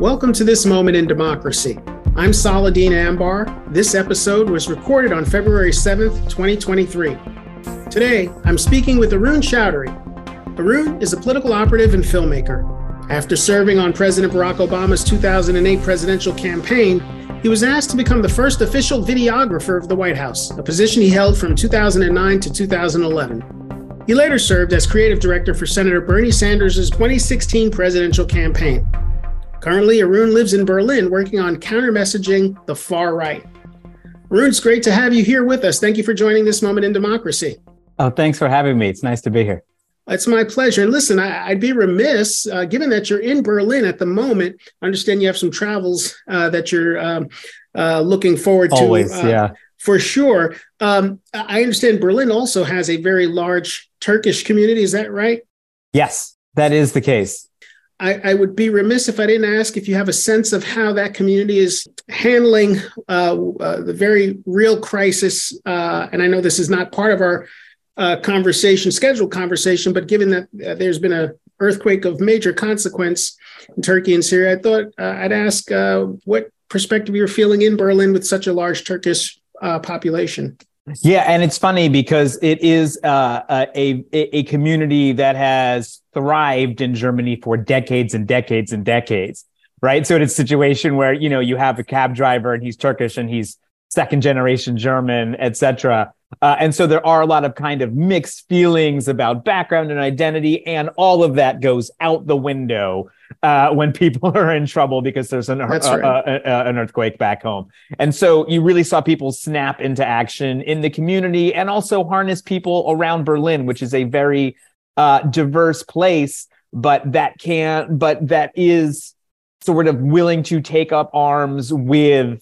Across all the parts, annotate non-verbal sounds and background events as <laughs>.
Welcome to This Moment in Democracy. I'm Saladin Ambar. This episode was recorded on February 7th, 2023. Today, I'm speaking with Arun Chaudhary. Arun is a political operative and filmmaker. After serving on President Barack Obama's 2008 presidential campaign, he was asked to become the first official videographer of the White House, a position he held from 2009 to 2011. He later served as creative director for Senator Bernie Sanders' 2016 presidential campaign. Currently, Arun lives in Berlin working on counter messaging the far right. Arun, it's great to have you here with us. Thank you for joining this moment in democracy. Oh, thanks for having me. It's nice to be here. It's my pleasure. And listen, I, would be remiss, uh, given that you're in Berlin at the moment. I understand you have some travels uh, that you're um, uh, looking forward to. Always, uh, yeah. For sure. Um, I understand Berlin also has a very large Turkish community. Is that right? Yes, that is the case. I, I, would be remiss if I didn't ask if you have a sense of how that community is handling uh, uh, the very real crisis. Uh, and I know this is not part of our uh, conversation, scheduled conversation, but given that uh, there's been an earthquake of major consequence in Turkey and Syria, I thought uh, I'd ask what perspective you're feeling in Berlin with such a large Turkish population. Yeah, and it's funny because it is uh, a, a, a community that has thrived in Germany for decades and decades and decades, right? So it's a situation where you know you have a cab driver and he's Turkish and he's second generation German, etc. Uh, and so there are a lot of kind of mixed feelings about background and identity, and all of that goes out the window uh, when people <laughs> are in trouble because there's an, uh, right. Uh, uh, an earthquake back home. And so you really saw people snap into action in the community and also harness people around Berlin, which is a very uh, diverse place, but that can, but that is sort of willing to take up arms with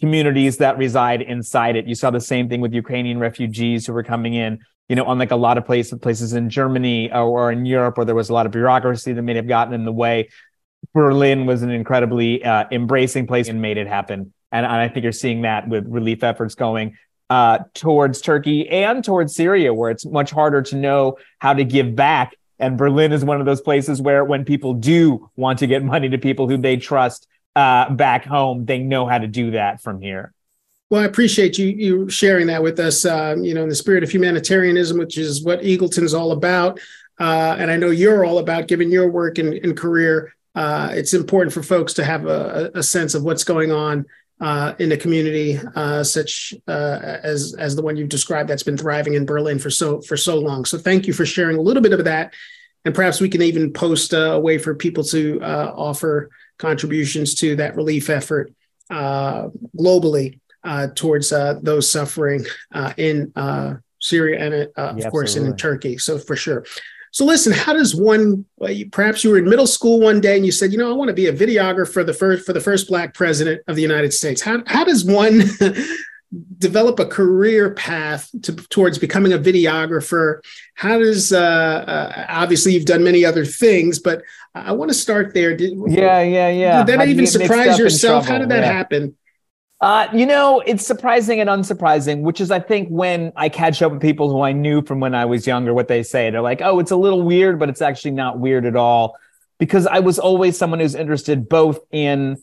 communities that reside inside it. You saw the same thing with Ukrainian refugees who were coming in, you know, on like a lot of places, places in Germany or in Europe where there was a lot of bureaucracy that may have gotten in the way. Berlin was an incredibly uh, embracing place and made it happen. And, and, I think you're seeing that with relief efforts going uh, towards Turkey and towards Syria, where it's much harder to know how to give back. And Berlin is one of those places where when people do want to get money to people who they trust, uh, back home, they know how to do that from here. Well, I appreciate you you sharing that with us. Uh, you know, in the spirit of humanitarianism, which is what Eagleton's all about, uh, and I know you're all about, given your work and, and career. Uh, it's important for folks to have a, a sense of what's going on uh, in a community uh, such uh, as as the one you've described that's been thriving in Berlin for so for so long. So, thank you for sharing a little bit of that, and perhaps we can even post a way for people to offer contributions to that relief effort globally uh, towards uh, those suffering uh, in uh, Syria and, uh, yeah, of course, in Turkey. So, for sure. So, listen, how does one? Well, you, perhaps you were in middle school one day and you said, "You know, I want to be a videographer for the first for the first Black president of the United States." How how does one <laughs> develop a career path to, towards becoming a videographer? How does, uh, uh, obviously, you've done many other things, but I want to start there. Did, yeah, yeah, yeah. Did that even surprise yourself? How did that yeah. happen? Uh, you know, it's surprising and unsurprising, which is, I think, when I catch up with people who I knew from when I was younger, what they say. They're like, oh, it's a little weird, but it's actually not weird at all. Because I was always someone who's interested both in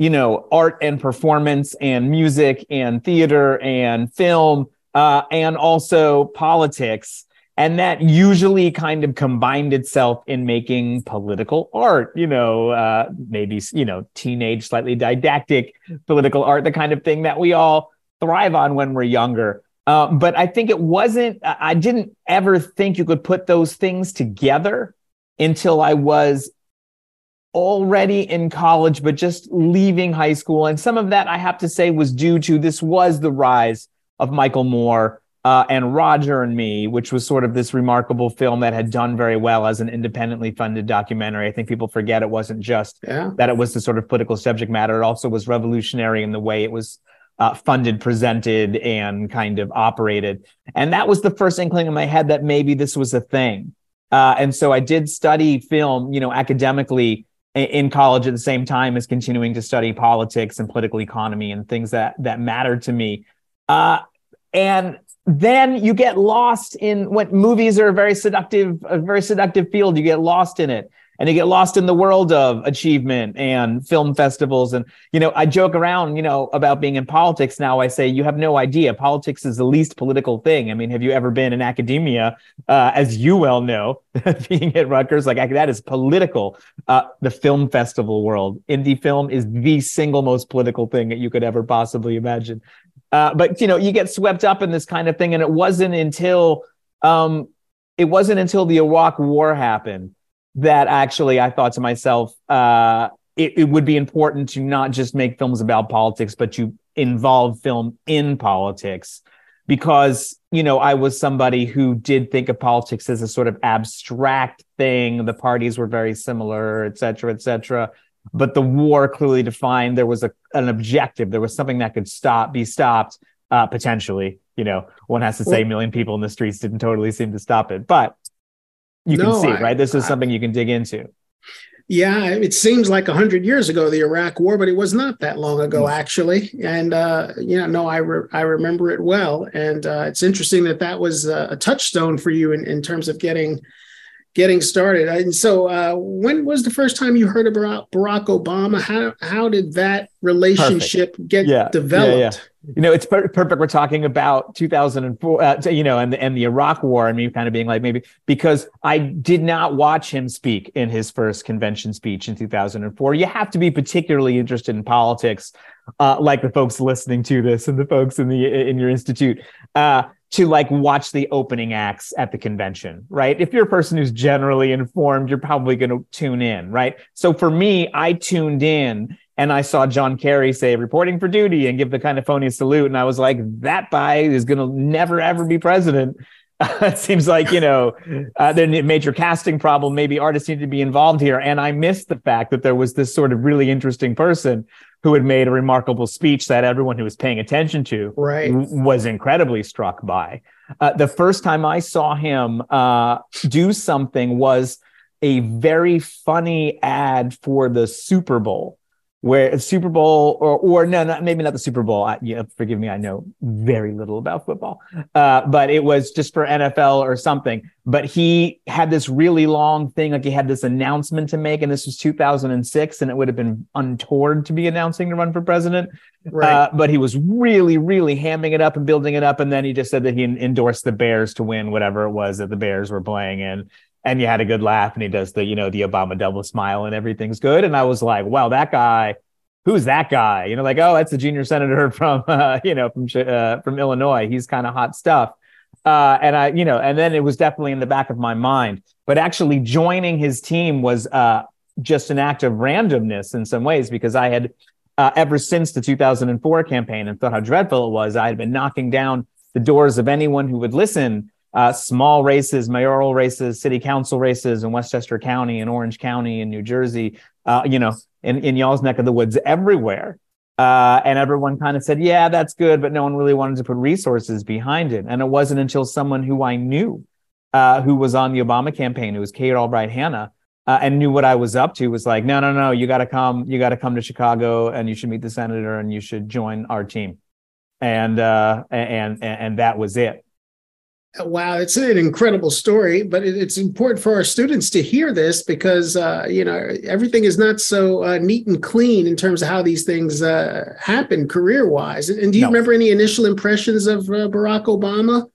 you know, art and performance and music and theater and film uh, and also politics. And that usually kind of combined itself in making political art, you know, uh, maybe, you know, teenage, slightly didactic political art, the kind of thing that we all thrive on when we're younger. Um, but I think it wasn't, I didn't ever think you could put those things together until I was already in college, but just leaving high school. And some of that, I have to say, was due to this was the rise of Michael Moore uh, and Roger and Me, which was sort of this remarkable film that had done very well as an independently funded documentary. I think people forget it wasn't just yeah. that it was the sort of political subject matter, it also was revolutionary in the way it was. Uh, funded, presented, and kind of operated. And that was the first inkling in my head that maybe this was a thing. Uh, and so I did study film, you know, academically in college at the same time as continuing to study politics and political economy and things that that matter to me. Uh, and then you get lost in what movies are a very seductive, a very seductive field. You get lost in it. And you get lost in the world of achievement and film festivals. And, you know, I joke around, you know, about being in politics now. I say, you have no idea. Politics is the least political thing. I mean, have you ever been in academia, uh, as you well know, <laughs> being at Rutgers? Like, that is political. Uh, the film festival world, indie film is the single most political thing that you could ever possibly imagine. Uh, but, you know, you get swept up in this kind of thing. And it wasn't until, um, it wasn't until the Iraq war happened that actually I thought to myself, uh, it, it, would be important to not just make films about politics, but to involve film in politics. Because, you know, I was somebody who did think of politics as a sort of abstract thing. The parties were very similar, et cetera, et cetera. But the war clearly defined there was a, an objective. There was something that could stop, be stopped, uh, potentially you know, one has to say a million people in the streets didn't totally seem to stop it, but you no, can see, I, right? This is I, something you can dig into. Yeah, it seems like a hundred years ago, the Iraq War, but it was not that long ago, mm. actually. And uh, yeah, no, I re- I remember it well, and uh, it's interesting that that was a touchstone for you in, in terms of getting getting started. And so, uh, when was the first time you heard about Barack Obama? How how did that relationship Perfect. get yeah. developed? Yeah, yeah. You know, it's per- perfect. We're talking about 2004, uh, you know, and the, and the Iraq War, and me kind of being like maybe because I did not watch him speak in his first convention speech in 2004. You have to be particularly interested in politics, uh, like the folks listening to this and the folks in the in your institute. Uh, to like watch the opening acts at the convention, right? If you're a person who's generally informed, you're probably going to tune in, right? So for me, I tuned in and I saw John Kerry say reporting for duty and give the kind of phony salute. And I was like, that guy is going to never, ever be president. <laughs> it seems like, you know, uh, there's a major casting problem. Maybe artists need to be involved here. And I missed the fact that there was this sort of really interesting person who had made a remarkable speech that everyone who was paying attention to right. w- was incredibly struck by. Uh, the first time I saw him uh, do something was a very funny ad for the Super Bowl where a Super Bowl or or no, not maybe not the Super Bowl. I, you know, forgive me, I know very little about football, uh, but it was just for NFL or something. But he had this really long thing, like he had this announcement to make, and this was 2006, and it would have been untoward to be announcing to run for president. Right. Uh, but he was really, really hamming it up and building it up, and then he just said that he endorsed the Bears to win whatever it was that the Bears were playing in and you had a good laugh and he does the you know the obama double smile and everything's good. And i was like wow that guy who's that guy? You know like oh that's the junior senator <laughs> from uh, you know from uh, from illinois. He's kind of hot stuff. Uh, and i you know and then it was definitely in the back of my mind. But actually joining his team was uh, just an act of randomness in some ways because i had uh, ever since the 2004 campaign and thought how dreadful it was i had been knocking down the doors of anyone who would listen uh, small races, mayoral races, city council races in Westchester County and Orange County in New Jersey, uh, you know, in, in y'all's neck of the woods everywhere. Uh, and everyone kind of said, yeah, that's good, but no one really wanted to put resources behind it. And it wasn't until someone who I knew, uh, who was on the Obama campaign, who was Kate Albright Hanna, uh, and knew what I was up to, was like, no, no, no, you got to come, you got to come to Chicago, and you should meet the senator, and you should join our team. And uh, and and, and that was it. Wow, it's an incredible story, but it's important for our students to hear this because uh, you know everything is not so uh, neat and clean in terms of how these things uh, happen career-wise. And do you no. remember any initial impressions of uh, Barack Obama?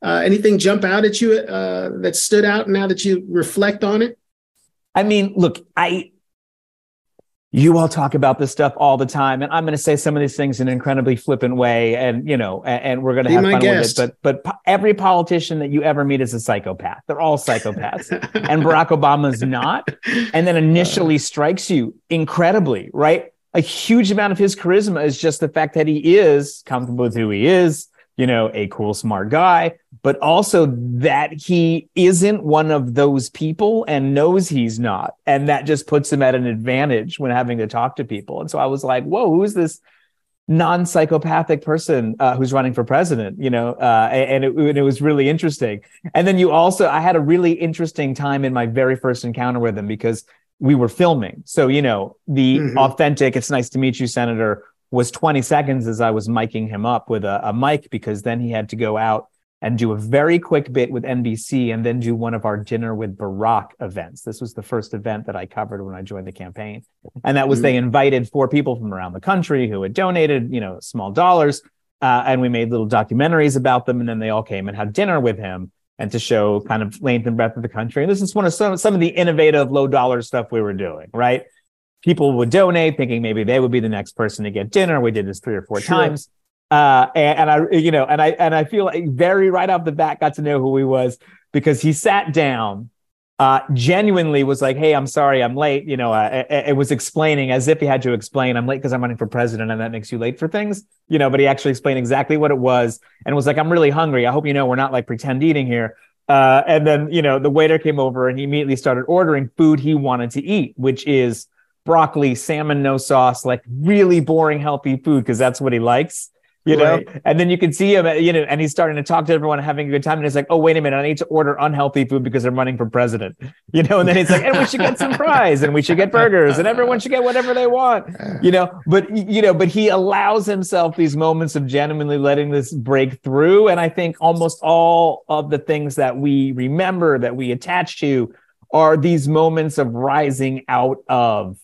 Uh, anything jump out at you uh, that stood out now that you reflect on it? I mean, look, I you all talk about this stuff all the time and i'm going to say some of these things in an incredibly flippant way and you know and, and we're going to have fun guest. with it but but every politician that you ever meet is a psychopath. They're all psychopaths and barack obama's not and then initially strikes you incredibly right? A huge amount of his charisma is just the fact that he is comfortable with who he is you know, a cool, smart guy, but also that he isn't one of those people and knows he's not. And that just puts him at an advantage when having to talk to people. And so I was like, whoa, who's this non psychopathic person uh, who's running for president? You know, uh, and, it, and it was really interesting. And then you also, I had a really interesting time in my very first encounter with him because we were filming. So, you know, the mm-hmm. authentic, it's nice to meet you, Senator was 20 seconds as I was miking him up with a, a mic because then he had to go out and do a very quick bit with NBC and then do one of our dinner with Barack events. This was the first event that I covered when I joined the campaign. And that was mm-hmm. they invited four people from around the country who had donated, you know, small dollars. Uh, and we made little documentaries about them. And then they all came and had dinner with him and to show kind of length and breadth of the country. And this is one of some, some of the innovative low dollar stuff we were doing, right? People would donate thinking maybe they would be the next person to get dinner. We did this three or four sure. times. Uh, and, and, I, you know, and I, and I feel like very right off the bat got to know who he was because he sat down, uh, genuinely was like, Hey, I'm sorry, I'm late. You know, uh, it, it was explaining as if he had to explain, I'm late because I'm running for president and that makes you late for things, you know, but he actually explained exactly what it was and was like, I'm really hungry. I hope you know, we're not like pretend eating here. Uh, and then, you know, the waiter came over and he immediately started ordering food he wanted to eat, which is broccoli, salmon, no sauce, like really boring, healthy food because that's what he likes you know? Right. and then you can see him you know and he's starting to talk to everyone having a good time and he's like oh wait a minute i need to order unhealthy food because i'm running for president <laughs> you know? And then he's like and we should get some fries and we should get burgers and everyone should get whatever they want you know? But you know but he allows himself these moments of genuinely letting this break through and i think almost all of the things that we remember that we attach to are these moments of rising out of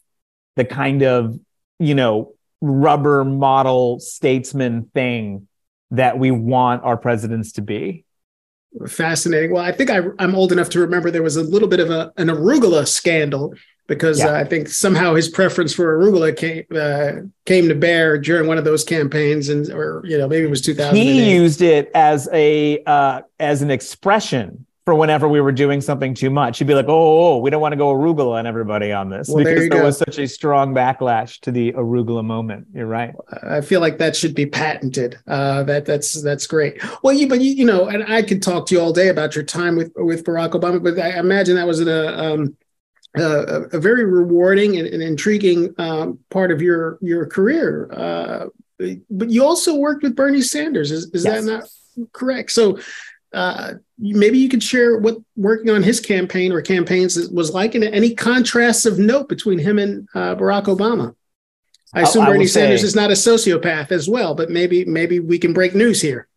the kind of you know rubber model statesman thing that we want our presidents to be. Fascinating. Well, I think I, am old enough to remember there was a little bit of a, an arugula scandal because yeah. uh, I think somehow his preference for arugula came uh, came to bear during one of those campaigns, and or you know maybe it was 2000. He used it as a uh, as an expression for whenever we were doing something too much. He'd be like, oh, oh, oh we don't want to go arugula on everybody on this well, because there, there was such a strong backlash to the arugula moment. You're right. I feel like that should be patented. Uh, that that's that's great. Well, you but you, you know, and I could talk to you all day about your time with with Barack Obama, but I imagine that was a um, a, a, very rewarding and, and intriguing um, part of your your career. Uh, but you also worked with Bernie Sanders. Is, is yes. that not correct? So uh, maybe you could share what working on his campaign or campaigns was like, and any contrasts of note between him and uh, Barack Obama. I assume I, I Bernie Sanders say, is not a sociopath as well, but maybe maybe we can break news here.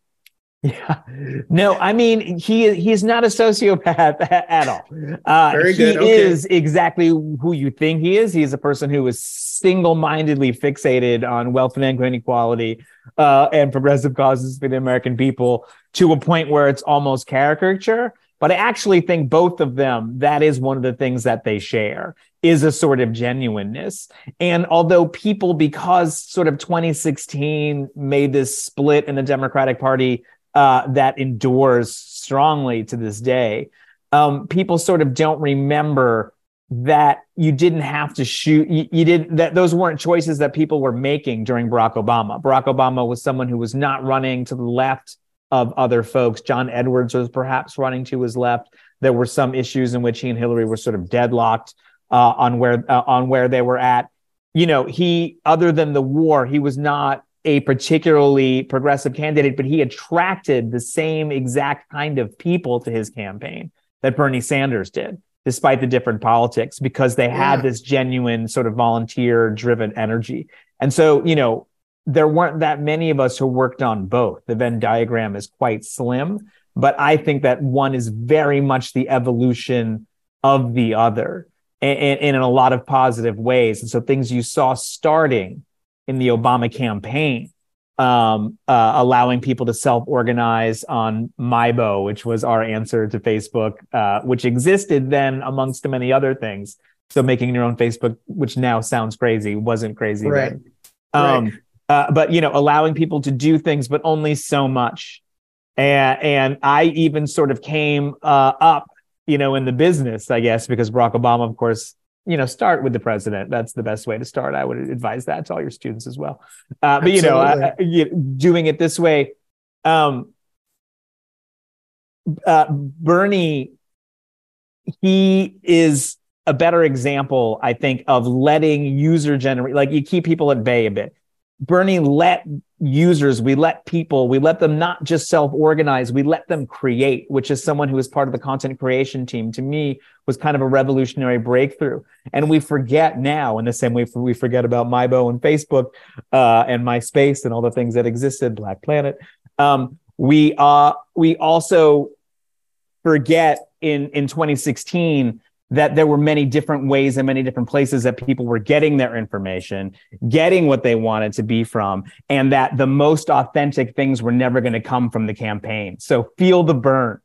Yeah, no, I mean he he's not a sociopath at all. Uh, Very good. He okay. is exactly who you think he is. He is a person who is single-mindedly fixated on wealth and income inequality uh, and progressive causes for the American people to a point where it's almost caricature. But I actually think both of them, that is one of the things that they share is a sort of genuineness. And although people, because sort of 2016 made this split in the Democratic Party uh, that endures strongly to this day, um, people sort of don't remember that you didn't have to shoot you, you did that those weren't choices that people were making during Barack Obama. Barack Obama was someone who was not running to the left of other folks. John Edwards was perhaps running to his left. There were some issues in which he and Hillary were sort of deadlocked uh, on where uh, on where they were at. You know, he other than the war, he was not a particularly progressive candidate, but he attracted the same exact kind of people to his campaign that Bernie Sanders did, despite the different politics, because they had yeah. this genuine sort of volunteer driven energy. And so, you know, there weren't that many of us who worked on both. The Venn diagram is quite slim, but I think that one is very much the evolution of the other and, and, and in a lot of positive ways. And so things you saw starting in the Obama campaign, um, uh, allowing people to self-organize on MyBo, which was our answer to Facebook, uh, which existed then amongst many other things. So making your own Facebook, which now sounds crazy, wasn't crazy right. then. Um, right uh, but you know, allowing people to do things, but only so much. And and I even sort of came uh, up, you know, in the business, I guess, because Barack Obama, of course, you know, start with the president. That's the best way to start. I would advise that to all your students as well. Uh, but you know, uh, you, doing it this way, um, uh, Bernie, he is a better example, I think, of letting user generate, like you keep people at bay a bit. Bernie let users, we let people, we let them not just self organize, we let them create, which is someone who was part of the content creation team, to me was kind of a revolutionary breakthrough. And we forget now, in the same way we forget about MyBo and Facebook uh, and MySpace and all the things that existed, Black Planet. Um, we uh we also forget in in 2016 that there were many different ways and many different places that people were getting their information, getting what they wanted to be from, and that the most authentic things were never going to come from the campaign. So, Feel the Bern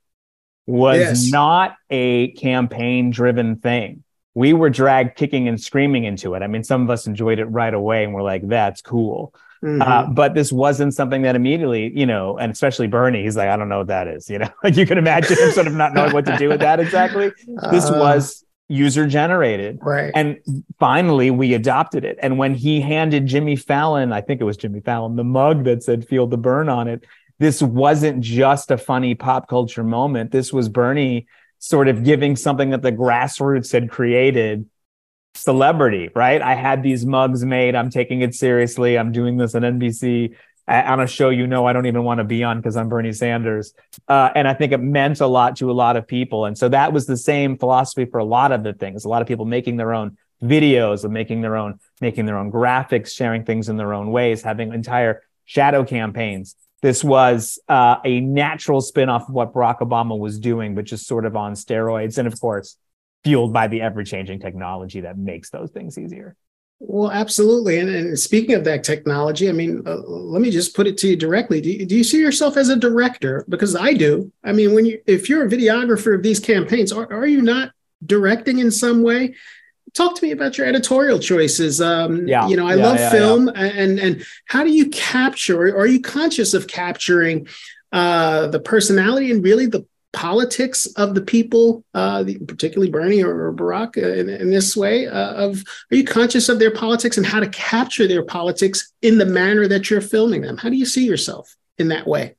was yes. not a campaign driven thing. We were dragged kicking and screaming into it. I mean, some of us enjoyed it right away and we're like, that's cool. Mm-hmm. Uh, but this wasn't something that immediately, you know, and especially Bernie, he's like, I don't know what that is. <laughs> You know, like you can imagine him sort of not knowing what to do with that exactly. This uh, was user generated. Right. And finally, we adopted it. And when he handed Jimmy Fallon, I think it was Jimmy Fallon, the mug that said Feel the Bern on it, this wasn't just a funny pop culture moment. This was Bernie sort of giving something that the grassroots had created celebrity, right? I had these mugs made. I'm taking it seriously. I'm doing this on NBC on a show you know I don't even want to be on because I'm Bernie Sanders. Uh, and I think it meant a lot to a lot of people. And so that was the same philosophy for a lot of the things. A lot of people making their own videos of making their own making their own graphics, sharing things in their own ways, having entire shadow campaigns. This was uh, a natural spin off of what Barack Obama was doing, but just sort of on steroids. And of course, fueled by the ever changing technology that makes those things easier. Well, absolutely. And, and speaking of that technology, I mean, uh, let me just put it to you directly. Do you, do you see yourself as a director? Because I do. I mean, when you, if you're a videographer of these campaigns, are, are you not directing in some way? Talk to me about your editorial choices. Um, yeah, you know, I yeah, love yeah, film, yeah. and and how do you capture? Or are you conscious of capturing uh, the personality and really the politics of the people, uh, particularly Bernie or, Barack, uh, in, in, this way? Uh, of are you conscious of their politics and how to capture their politics in the manner that you're filming them? How do you see yourself in that way?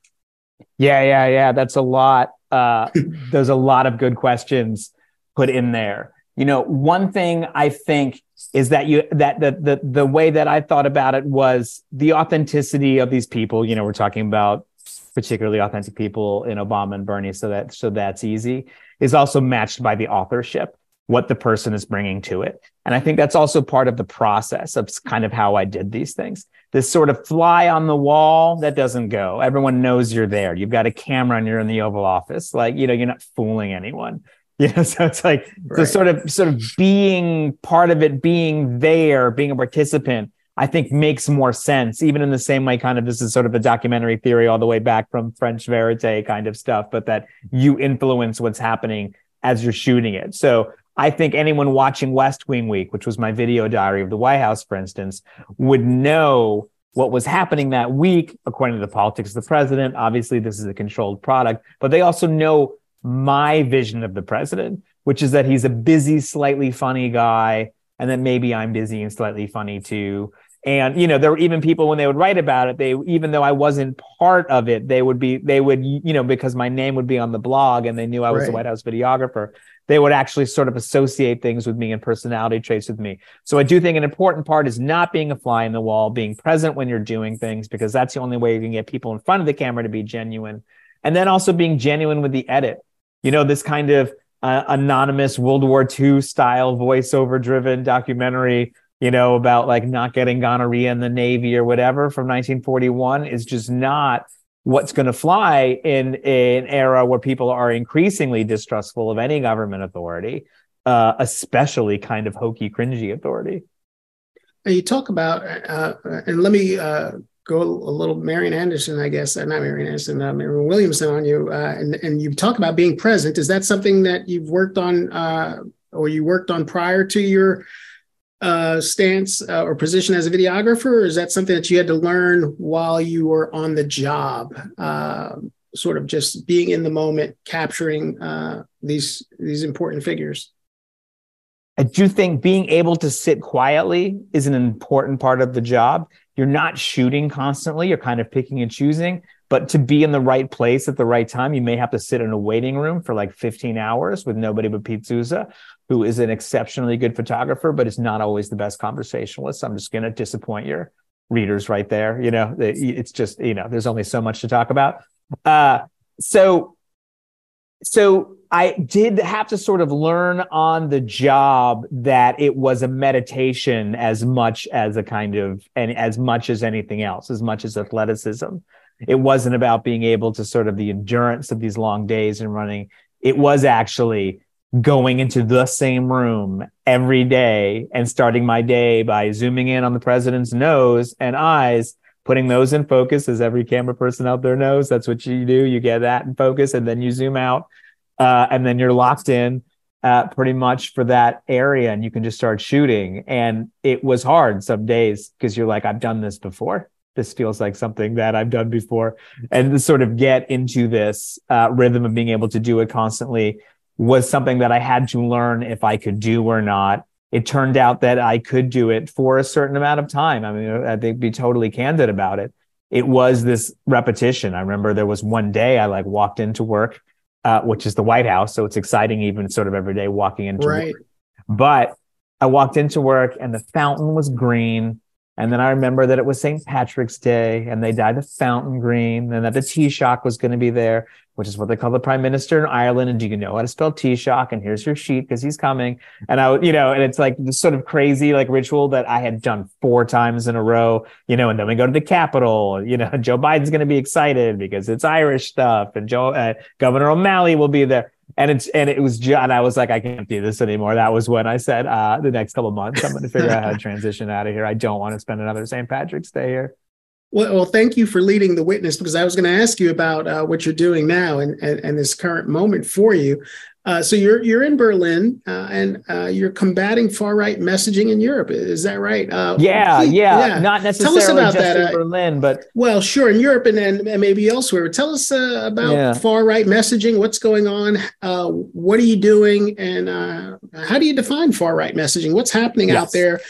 Yeah, yeah, yeah. That's a lot. Uh, <laughs> there's a lot of good questions put in there. You know, one thing I think is that you that the the the way that I thought about it was the authenticity of these people. You know, we're talking about particularly authentic people in Obama and Bernie, so that so that's easy, is also matched by the authorship, what the person is bringing to it. And I think that's also part of the process of kind of how I did these things. This sort of fly on the wall that doesn't go. Everyone knows you're there. You've got a camera and you're in the Oval Office. Like, you know, you're not fooling anyone. <laughs> You know, so it's like right. so sort of sort of being part of it, being there, being a participant I think makes more sense, even in the same way, kind of this is sort of a documentary theory all the way back from French verite kind of stuff, but that you influence what's happening as you're shooting it. So I think anyone watching West Wing Week, which was my video diary of the White House, for instance, would know what was happening that week, according to the politics of the president. Obviously, this is a controlled product, but they also know my vision of the president, which is that he's a busy, slightly funny guy and then maybe I'm busy and slightly funny too. And you know, there were even people when they would write about it, they even though I wasn't part of it, they would be they would you know because my name would be on the blog and they knew I was right. the White House videographer, they would actually sort of associate things with me and personality traits with me. So I do think an important part is not being a fly in the wall, being present when you're doing things because that's the only way you can get people in front of the camera to be genuine. And then also being genuine with the edit. You know, this kind of uh, anonymous World War II style voiceover driven documentary you know, about like not getting gonorrhea in the Navy or whatever from 1941 is just not what's going to fly in, in an era where people are increasingly distrustful of any government authority, uh, especially kind of hokey, cringy authority. You talk about, uh, and let me uh, go a little Marian Anderson, I guess, uh, not Marian Anderson, uh, Marianne Williamson on you, uh, and, and you talk about being present. Is that something that you've worked on uh, or you worked on prior to your uh, stance uh, or position as a videographer, is that something that you had to learn while you were on the job? Uh, sort of just being in the moment, capturing uh, these these important figures. I do think being able to sit quietly is an important part of the job. You're not shooting constantly; you're kind of picking and choosing. But to be in the right place at the right time, you may have to sit in a waiting room for like 15 hours with nobody but Pete Souza, who is an exceptionally good photographer, but is not always the best conversationalist. I'm just going to disappoint your readers right there. You know, it's just, you know, there's only so much to talk about. Uh, so, so I did have to sort of learn on the job that it was a meditation as much as a kind of, and as much as anything else, as much as athleticism It wasn't about being able to sort of the endurance of these long days and running. It was actually going into the same room every day and starting my day by zooming in on the president's nose and eyes, putting those in focus, as every camera person out there knows. That's what you do. You get that in focus, and then you zoom out, uh, and then you're locked in uh, pretty much for that area, and you can just start shooting. And it was hard some days because you're like, I've done this before. This feels like something that I've done before, and to sort of get into this uh, rhythm of being able to do it constantly was something that I had to learn if I could do or not. It turned out that I could do it for a certain amount of time. I mean, I think be totally candid about it. It was this repetition. I remember there was one day I like walked into work, uh, which is the White House, so it's exciting even sort of every day walking into right. work. But I walked into work and the fountain was green. And then I remember that it was St. Patrick's Day and they dyed the fountain green and that the Taoiseach was going to be there which is what they call the prime minister in Ireland. And do you know how to spell Taoiseach? And here's your sheet because he's coming. And I, you know, and it's like this sort of crazy like ritual that I had done four times in a row, you know, and then we go to the Capitol, you know, <laughs> Joe Biden's going to be excited because it's Irish stuff and Joe, uh, Governor O'Malley will be there. And it's, and it was and I was like, I can't do this anymore. That was when I said, uh, the next couple months, I'm going to figure out how to <laughs> transition out of here. I don't want to spend another St. Patrick's Day here. Well, well, thank you for leading the witness because I was going to ask you about uh, what you're doing now and, and, and this current moment for you. Uh, so you're you're in Berlin uh, and uh, you're combating far right messaging in Europe. Is that right? Uh, yeah, yeah, yeah, Not necessarily Tell us about that. in uh, Berlin, but well, sure, in Europe and and, maybe elsewhere. Tell us about yeah. far right messaging. What's going on? what are you doing? And how do you define far right messaging? What's happening yes. out there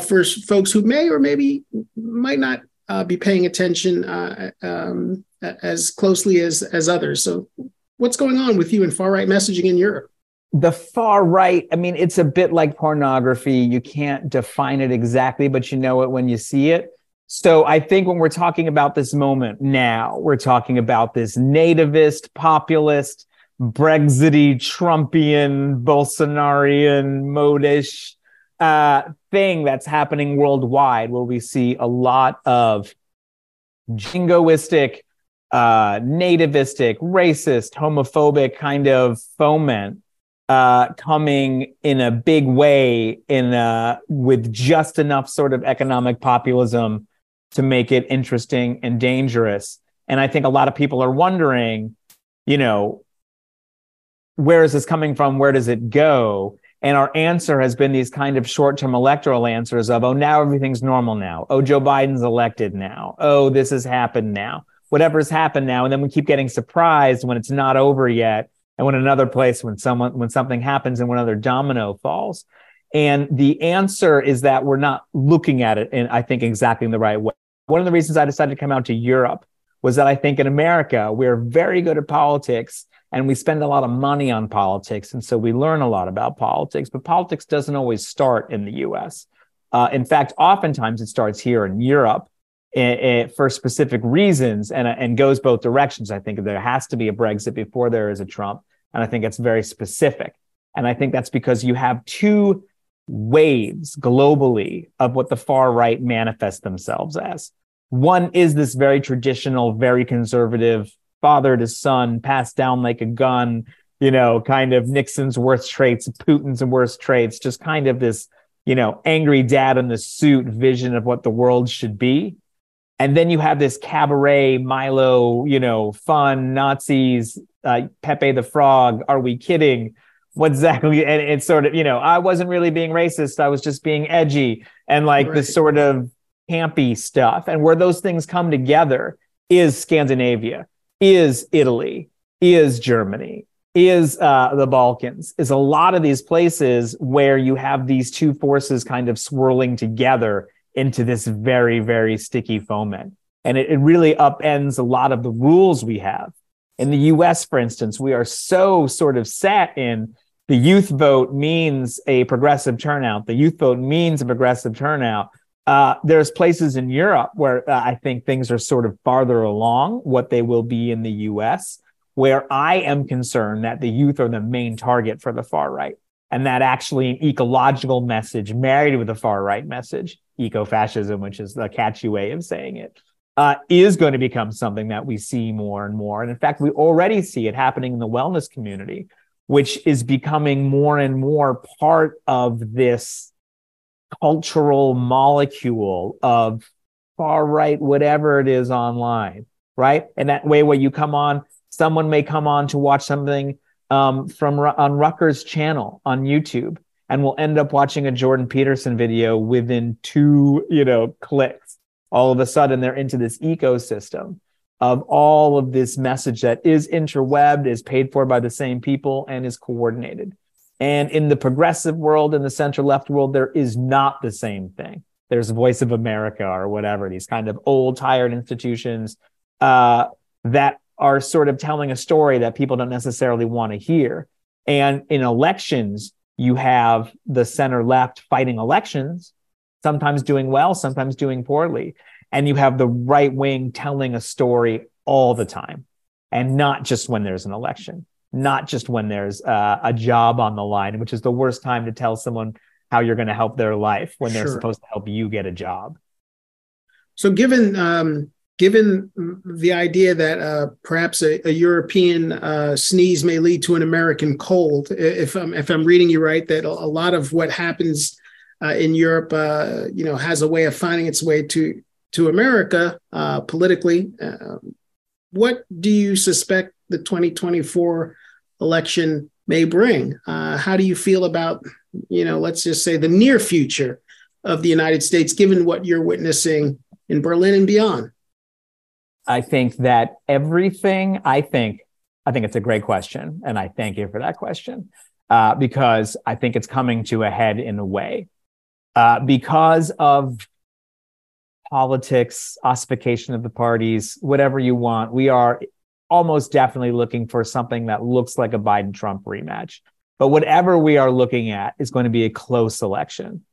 for folks who may or maybe might not uh, be paying attention uh, um, as closely as as others. So, what's going on with you in far right messaging in Europe? The far right, I mean, it's a bit like pornography. You can't define it exactly, but you know it when you see it. So I think when we're talking about this moment now, we're talking about this nativist, populist, Brexity, Trumpian, Bolsonarian, modish uh, thing that's happening worldwide where we see a lot of jingoistic, uh, nativistic, racist, homophobic kind of foment uh, coming in a big way in uh, with just enough sort of economic populism to make it interesting and dangerous. And I think a lot of people are wondering, you know, where is this coming from? Where does it go? And our answer has been these kind of short term electoral answers of, oh, now everything's normal now. Oh, Joe Biden's elected now. Oh, this has happened now. Whatever's happened now. And then we keep getting surprised when it's not over yet. And when another place, when someone, when something happens and when another domino falls. And the answer is that we're not looking at it in, I think, exactly in the right way. One of the reasons I decided to come out to Europe was that I think in America, we're very good at politics and we spend a lot of money on politics. And so we learn a lot about politics, but politics doesn't always start in the US. Uh, in fact, oftentimes it starts here in Europe it, eh, it, eh, for specific reasons and, and goes both directions. I think there has to be a Brexit before there is a Trump. And I think it's very specific. And I think that's because you have two waves globally of what the far right manifest themselves as. One is this very traditional, very conservative father to son, passed down like a gun, you know, kind of Nixon's worst traits, Putin's worst traits, just kind of this, you know, angry dad in the suit vision of what the world should be. And then you have this cabaret, Milo, you know, fun Nazis, uh, Pepe the Frog. Are we kidding? What exactly? And it's sort of, you know, I wasn't really being racist. I was just being edgy and like right. this sort of campy stuff. And where those things come together is Scandinavia is Italy, is Germany, is uh, the Balkans, is a lot of these places where you have these two forces kind of swirling together into this very, very sticky foment. And it, it really upends a lot of the rules we have. In the US, for instance, we are so sort of set in the youth vote means a progressive turnout. The youth vote means a progressive turnout. Uh, there's places in Europe where uh, I think things are sort of farther along what they will be in the US, where I am concerned that the youth are the main target for the far right. And that actually an ecological message married with a far right message, eco fascism, which is the catchy way of saying it, uh, is going to become something that we see more and more. And in fact, we already see it happening in the wellness community, which is becoming more and more part of this cultural molecule of far right, whatever it is online, right? And that way, where you come on, someone may come on to watch something um, from on Rucker's channel on YouTube, and will end up watching a Jordan Peterson video within two, you know, clicks all of a sudden they're into this ecosystem of all of this message that is interwebbed, is paid for by the same people, and is coordinated. And in the progressive world, in the center left world, there is not the same thing. There's Voice of America or whatever, these kind of old, tired institutions uh, that are sort of telling a story that people don't necessarily want to hear. And in elections, you have the center left fighting elections sometimes doing well, sometimes doing poorly. And you have the right wing telling a story all the time and not just when there's an election, not just when there's uh, a job on the line, which is the worst time to tell someone how you're going to help their life when they're sure. supposed to help you get a job. So, given um, given the idea that uh, perhaps a, a European uh, sneeze may lead to an American cold, if I'm if I'm reading you right, that a lot of what happens uh, in Europe, uh, you know, has a way of finding its way to to America uh, politically. Um, what do you suspect the 2024 election may bring? Uh, how do you feel about, you know, let's just say the near future of the United States, given what you're witnessing in Berlin and beyond? I think that everything. I think. I think it's a great question, and I thank you for that question. Uh, because I think it's coming to a head in a way uh, because of politics, ossification of the parties, whatever you want, we are almost definitely looking for something that looks like a Biden Trump rematch. But whatever we are looking at is going to be a close election.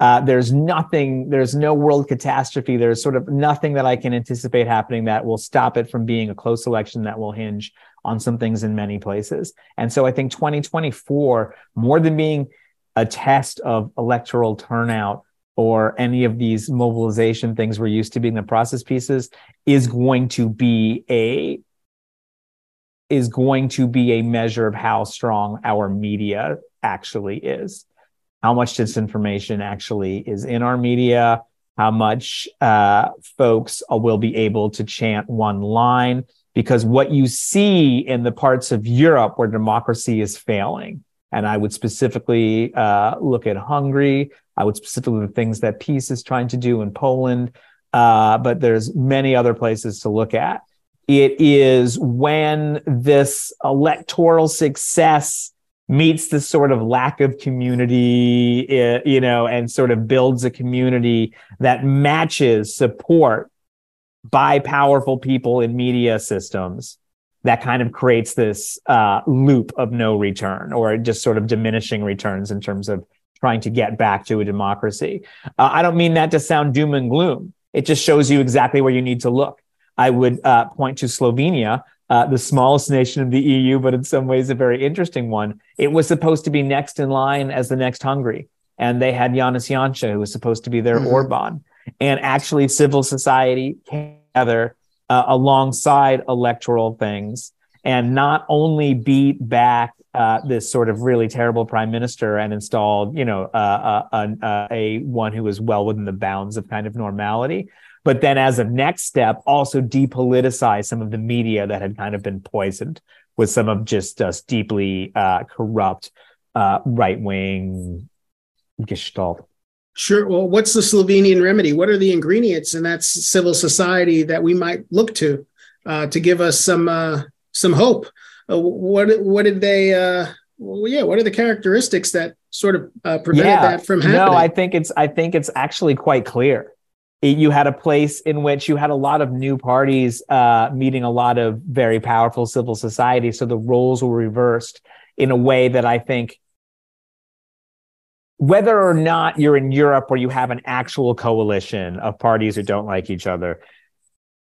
Uh, there's nothing, there's no world catastrophe. There's sort of nothing that I can anticipate happening that will stop it from being a close election that will hinge on some things in many places. And so I think 2024, more than being a test of electoral turnout or any of these mobilization things we're used to being the process pieces is going to be a is going to be a measure of how strong our media actually is how much disinformation actually is in our media how much uh, folks will be able to chant one line because what you see in the parts of europe where democracy is failing and I would specifically uh, look at Hungary. I would specifically the things that PiS is trying to do in Poland. Uh, but there's many other places to look at. It is when this electoral success meets this sort of lack of community, you know, and sort of builds a community that matches support by powerful people in media systems that kind of creates this uh, loop of no return or just sort of diminishing returns in terms of trying to get back to a democracy. Uh, I don't mean that to sound doom and gloom. It just shows you exactly where you need to look. I would uh, point to Slovenia, uh, the smallest nation of the EU, but in some ways a very interesting one. It was supposed to be next in line as the next Hungary. And they had Janez Janša, who was supposed to be their mm-hmm. Orban. And actually, civil society came together uh, alongside electoral things and not only beat back uh, this sort of really terrible prime minister and installed, you know, uh, uh, uh, a one who was well within the bounds of kind of normality, but then as a next step, also depoliticize some of the media that had kind of been poisoned with some of just just deeply uh, corrupt right wing gestalt. Sure. Well, what's the Slovenian remedy? What are the ingredients in that civil society that we might look to uh, to give us some uh, some hope? Uh, what what did they? Uh, well, yeah. What are the characteristics that sort of uh, prevented yeah, that from happening? No, I think it's I think it's actually quite clear. You had a place in which you had a lot of new parties uh, meeting a lot of very powerful civil society, so the roles were reversed in a way that I think whether or not you're in Europe where you have an actual coalition of parties who don't like each other,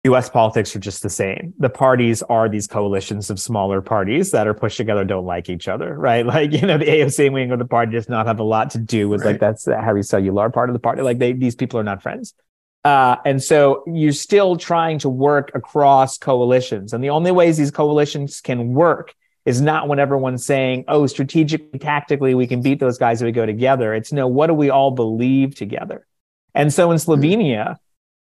US politics are just the same. The parties are these coalitions of smaller parties that are pushed together, don't like each other, right? <laughs> Like, you know, the AOC wing of the party does not have a lot to do with right. like that's the Harry Cellular part of the party. Like they, these people are not friends. Uh, and so you're still trying to work across coalitions. And the only ways these coalitions can work is not when everyone's saying, oh, strategically, tactically, we can beat those guys if we go together. It's no, what do we all believe together? And so in Slovenia,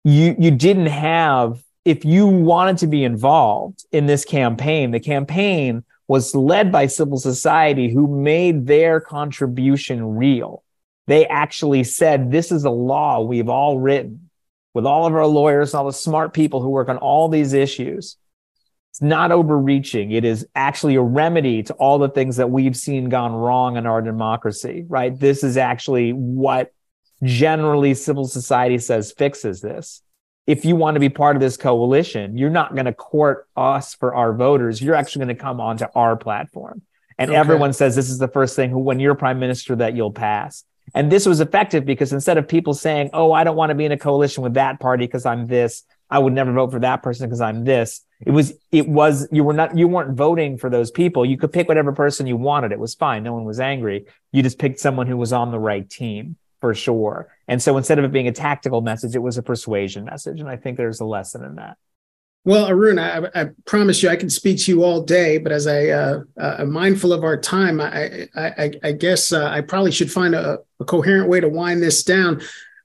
you, you didn't have, if you wanted to be involved in this campaign, the campaign was led by civil society who made their contribution real. They actually said, this is a law we've all written with all of our lawyers all the smart people who work on all these issues. It's not overreaching. It is actually a remedy to all the things that we've seen gone wrong in our democracy, right? This is actually what generally civil society says fixes this. If you want to be part of this coalition, you're not going to court us for our voters. You're actually going to come onto our platform. And okay. everyone says this is the first thing when you're prime minister that you'll pass. And this was effective because instead of people saying, oh, I don't want to be in a coalition with that party because I'm this, I would never vote for that person because I'm this. It was, it was, you were not, you weren't voting for those people. You could pick whatever person you wanted. It was fine. No one was angry. You just picked someone who was on the right team for sure. And so instead of it being a tactical message, it was a persuasion message. And I think there's a lesson in that. Well, Arun, I, I, promise you I can speak to you all day, but as I uh, uh, mindful of our time, I, I, I guess uh, I probably should find a, a, coherent way to wind this down.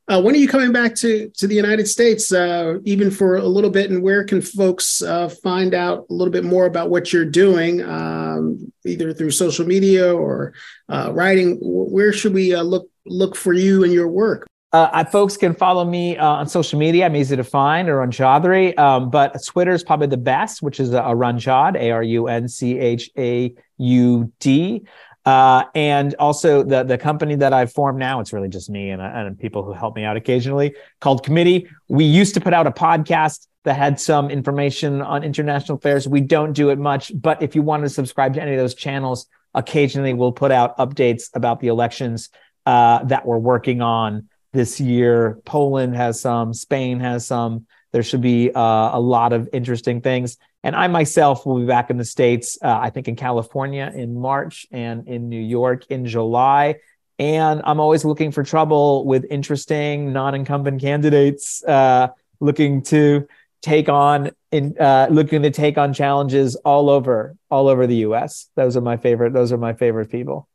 Uh, when are you coming back to to the United States, uh, even for a little bit? And where can folks uh, find out a little bit more about what you're doing, um, either through social media or writing? Where should we look look for you and your work? Uh, folks can follow me uh, on social media. I'm easy to find or on Chaudhary, um, but Twitter is probably the best, which is a Run A R U N C H A U D. Uh, and also the the company that I've formed now, it's really just me and, and people who help me out occasionally, called Committee. We used to put out a podcast that had some information on international affairs. We don't do it much, but if you want to subscribe to any of those channels, occasionally we'll put out updates about the elections uh, that we're working on this year. Poland has some, Spain has some. There should be uh, a lot of interesting things. And I myself will be back in the States, uh, I think in California in March and in New York in July. And I'm always looking for trouble with interesting non incumbent candidates uh, looking to take on in uh, looking to take on challenges all over all over the US. Those are my favorite. Those are my favorite people.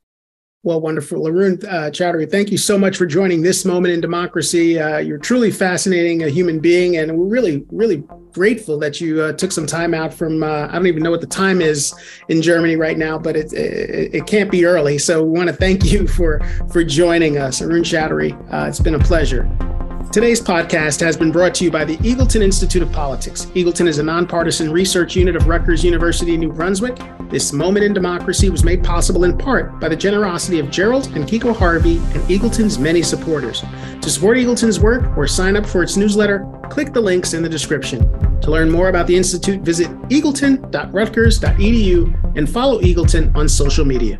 Well, wonderful. Arun uh, Chaudhary, thank you so much for joining this moment in democracy. Uh, you're truly fascinating, a human being, and we're really, really grateful that you uh, took some time out from, uh, I don't even know what the time is in Germany right now, but it, it, it can't be early. So we want to thank <laughs> you for, for joining us. Arun Chaudhary, uh, it's been a pleasure. Today's podcast has been brought to you by the Eagleton Institute of Politics. Eagleton is a nonpartisan research unit of Rutgers University, New Brunswick. This moment in democracy was made possible in part by the generosity of Gerald and Kiko Harvey and Eagleton's many supporters. To support Eagleton's work or sign up for its newsletter, click the links in the description. To learn more about the Institute, visit eagleton.rutgers.edu and follow Eagleton on social media.